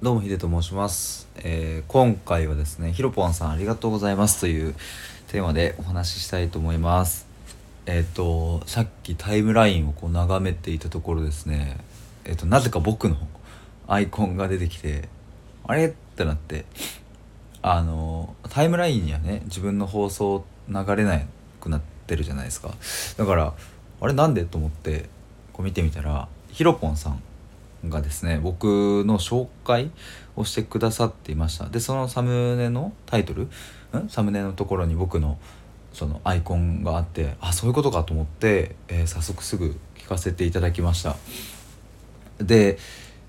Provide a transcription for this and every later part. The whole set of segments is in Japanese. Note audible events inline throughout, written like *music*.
どうもヒデと申します、えー今回はですねひろぽんさんありがとうございますというテーマでお話ししたいと思います。えっ、とさっきタイムラインをこう眺めていたところですね。えっ、となぜか僕のアイコンが出てきてあれ？ってなってあのタイムラインにはね自分の放送流れなくなってるじゃないですか。だからあれなんで？と思ってこう見てみたらひろぽんさんがですね僕の紹介をしてくださっていました。でそのサムネのタイトルん？サムネのところに僕のそのアイコンがあってあそういうことかと思って、えー早速すぐ聞かせていただきました。で、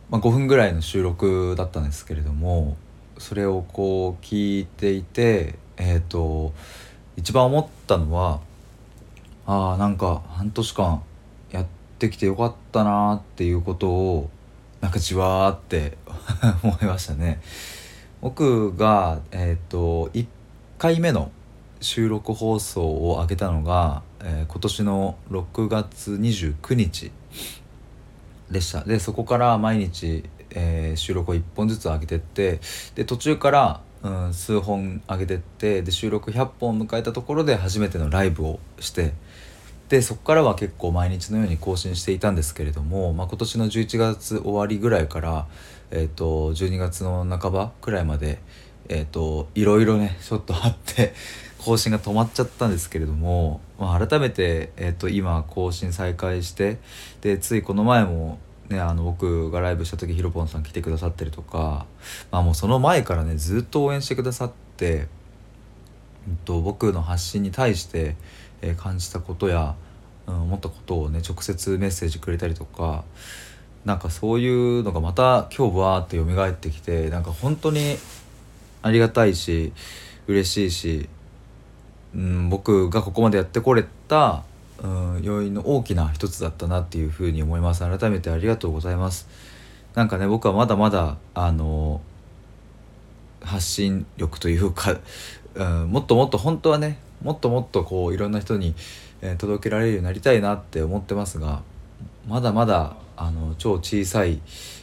まあ、5分ぐらいの収録だったんですけれどもそれをこう聞いていてえっ、と一番思ったのはああなんか半年間やってきてよかったなーっていうことをなんかじわーって *laughs* 思いましたね。僕がえっ、と1回目の収録放送を上げたのが、えー今年の6月29日でした。でそこから毎日、えー収録を1本ずつ上げてってで途中から、うん、数本上げてってで収録100本迎えたところで初めてのライブをしてでそこからは結構毎日のように更新していたんですけれども、まあ、今年の11月終わりぐらいから、えー、と12月の半ばくらいまで、えー、といろいろねちょっとあって更新が止まっちゃったんですけれども、まあ、改めて、えー、と今更新再開してでついこの前も、ね、あの僕がライブした時ひろぽんさん来てくださったりとか、まあ、もうその前からねずっと応援してくださって、うんと僕の発信に対して、えー感じたことや、うん、思ったことをね直接メッセージくれたりとかなんかそういうのがまた今日わーって蘇ってきてなんか本当にありがたいし嬉しいし、うん、僕がここまでやってこれた、うん、要因の大きな一つだったなっていうふうに思います。改めてありがとうございます。なんかね僕はまだまだあの発信力というか、うん、もっともっと本当はねもっともっとこういろんな人に、え届けられるようになりたいなって思ってますがまだまだあの超小さい、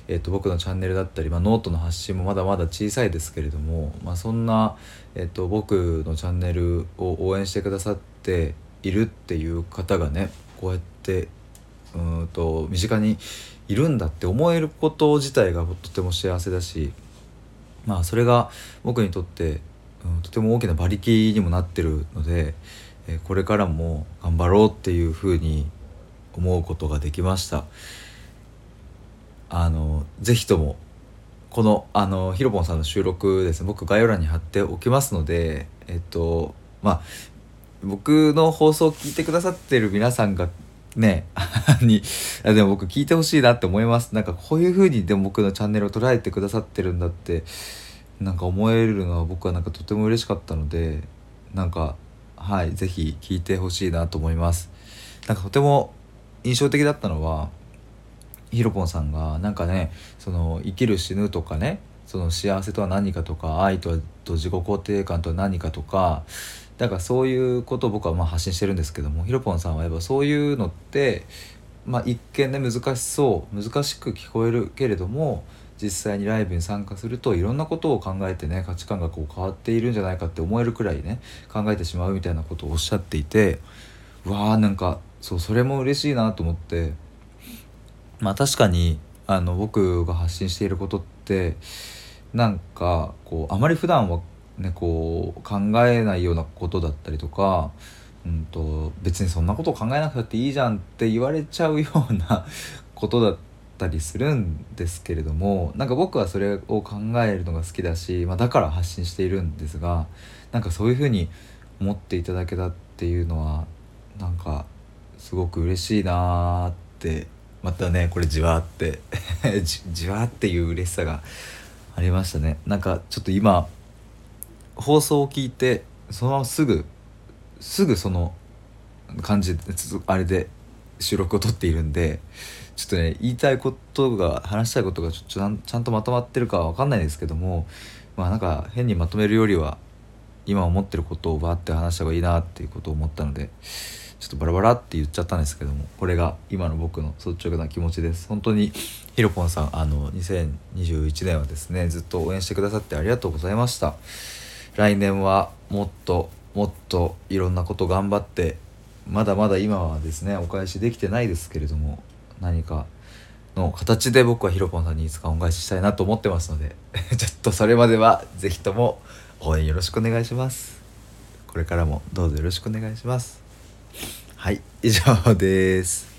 えー、と僕のチャンネルだったり、まあ、ノートの発信もまだまだ小さいですけれども、まあ、そんな、えー、と僕のチャンネルを応援してくださっているっていう方がねこうやってうんと身近にいるんだって思えること自体がとても幸せだしまあそれが僕にとって、とても大きな馬力にもなってるので、えこれからも頑張ろうっていうふうに思うことができました。あのぜひともこのあのひろぽんさんの収録ですね僕概要欄に貼っておきますのでえっとまあ僕の放送を聞いてくださってる皆さんがね *laughs* にでも僕聞いてほしいなって思いますなんかこういう風にでも僕のチャンネルを捉えてくださってるんだってなんか思えるのは僕はなんかとても嬉しかったのでなんかはいぜひ聞いてほしいなと思います。なんかとても印象的だったのはひろぽんさんがなんかねその生きる死ぬとかねその幸せとは何かとか愛とはと自己肯定感とは何かとかだからそういうことを僕はまあ発信してるんですけどもひろぽんさんはやっぱそういうのって、まあ、一見ね難しそう難しく聞こえるけれども実際にライブに参加するといろんなことを考えてね価値観がこう変わっているんじゃないかって思えるくらいね考えてしまうみたいなことをおっしゃっていてうわーなんかそうそれも嬉しいなと思ってまあ確かにあの僕が発信していることってなんかこうあまり普段はねこう考えないようなことだったりとか、うん、と別にそんなことを考えなくたっていいじゃんって言われちゃうような *laughs* ことだったりするんですけれどもなんか僕はそれを考えるのが好きだし、まあ、だから発信しているんですがなんかそういうふうに思っていただけたっていうのはなんかすごく嬉しいなーってまたねこれじわって *laughs* じじわっていう嬉しさがありましたね。なんかちょっと今放送を聞いてそのまますぐすぐその感じであれで収録を撮っているんでちょっとね言いたいことが話したいことがちょっとちゃんとまとまってるかは分かんないですけどもまあなんか変にまとめるよりは今思ってることをバーって話した方がいいなっていうことを思ったのでちょっとバラバラって言っちゃったんですけどもこれが今の僕の率直な気持ちです。本当にひろぽんさんあの2021年はですねずっと応援してくださってありがとうございました。来年はもっともっといろんなこと頑張ってまだまだ今はですねお返しできてないですけれども何かの形で僕はヒロポンさんにいつか恩返ししたいなと思ってますので *laughs* ちょっとそれまでは是非とも応援よろしくお願いします。これからもどうぞよろしくお願いします。はい以上です。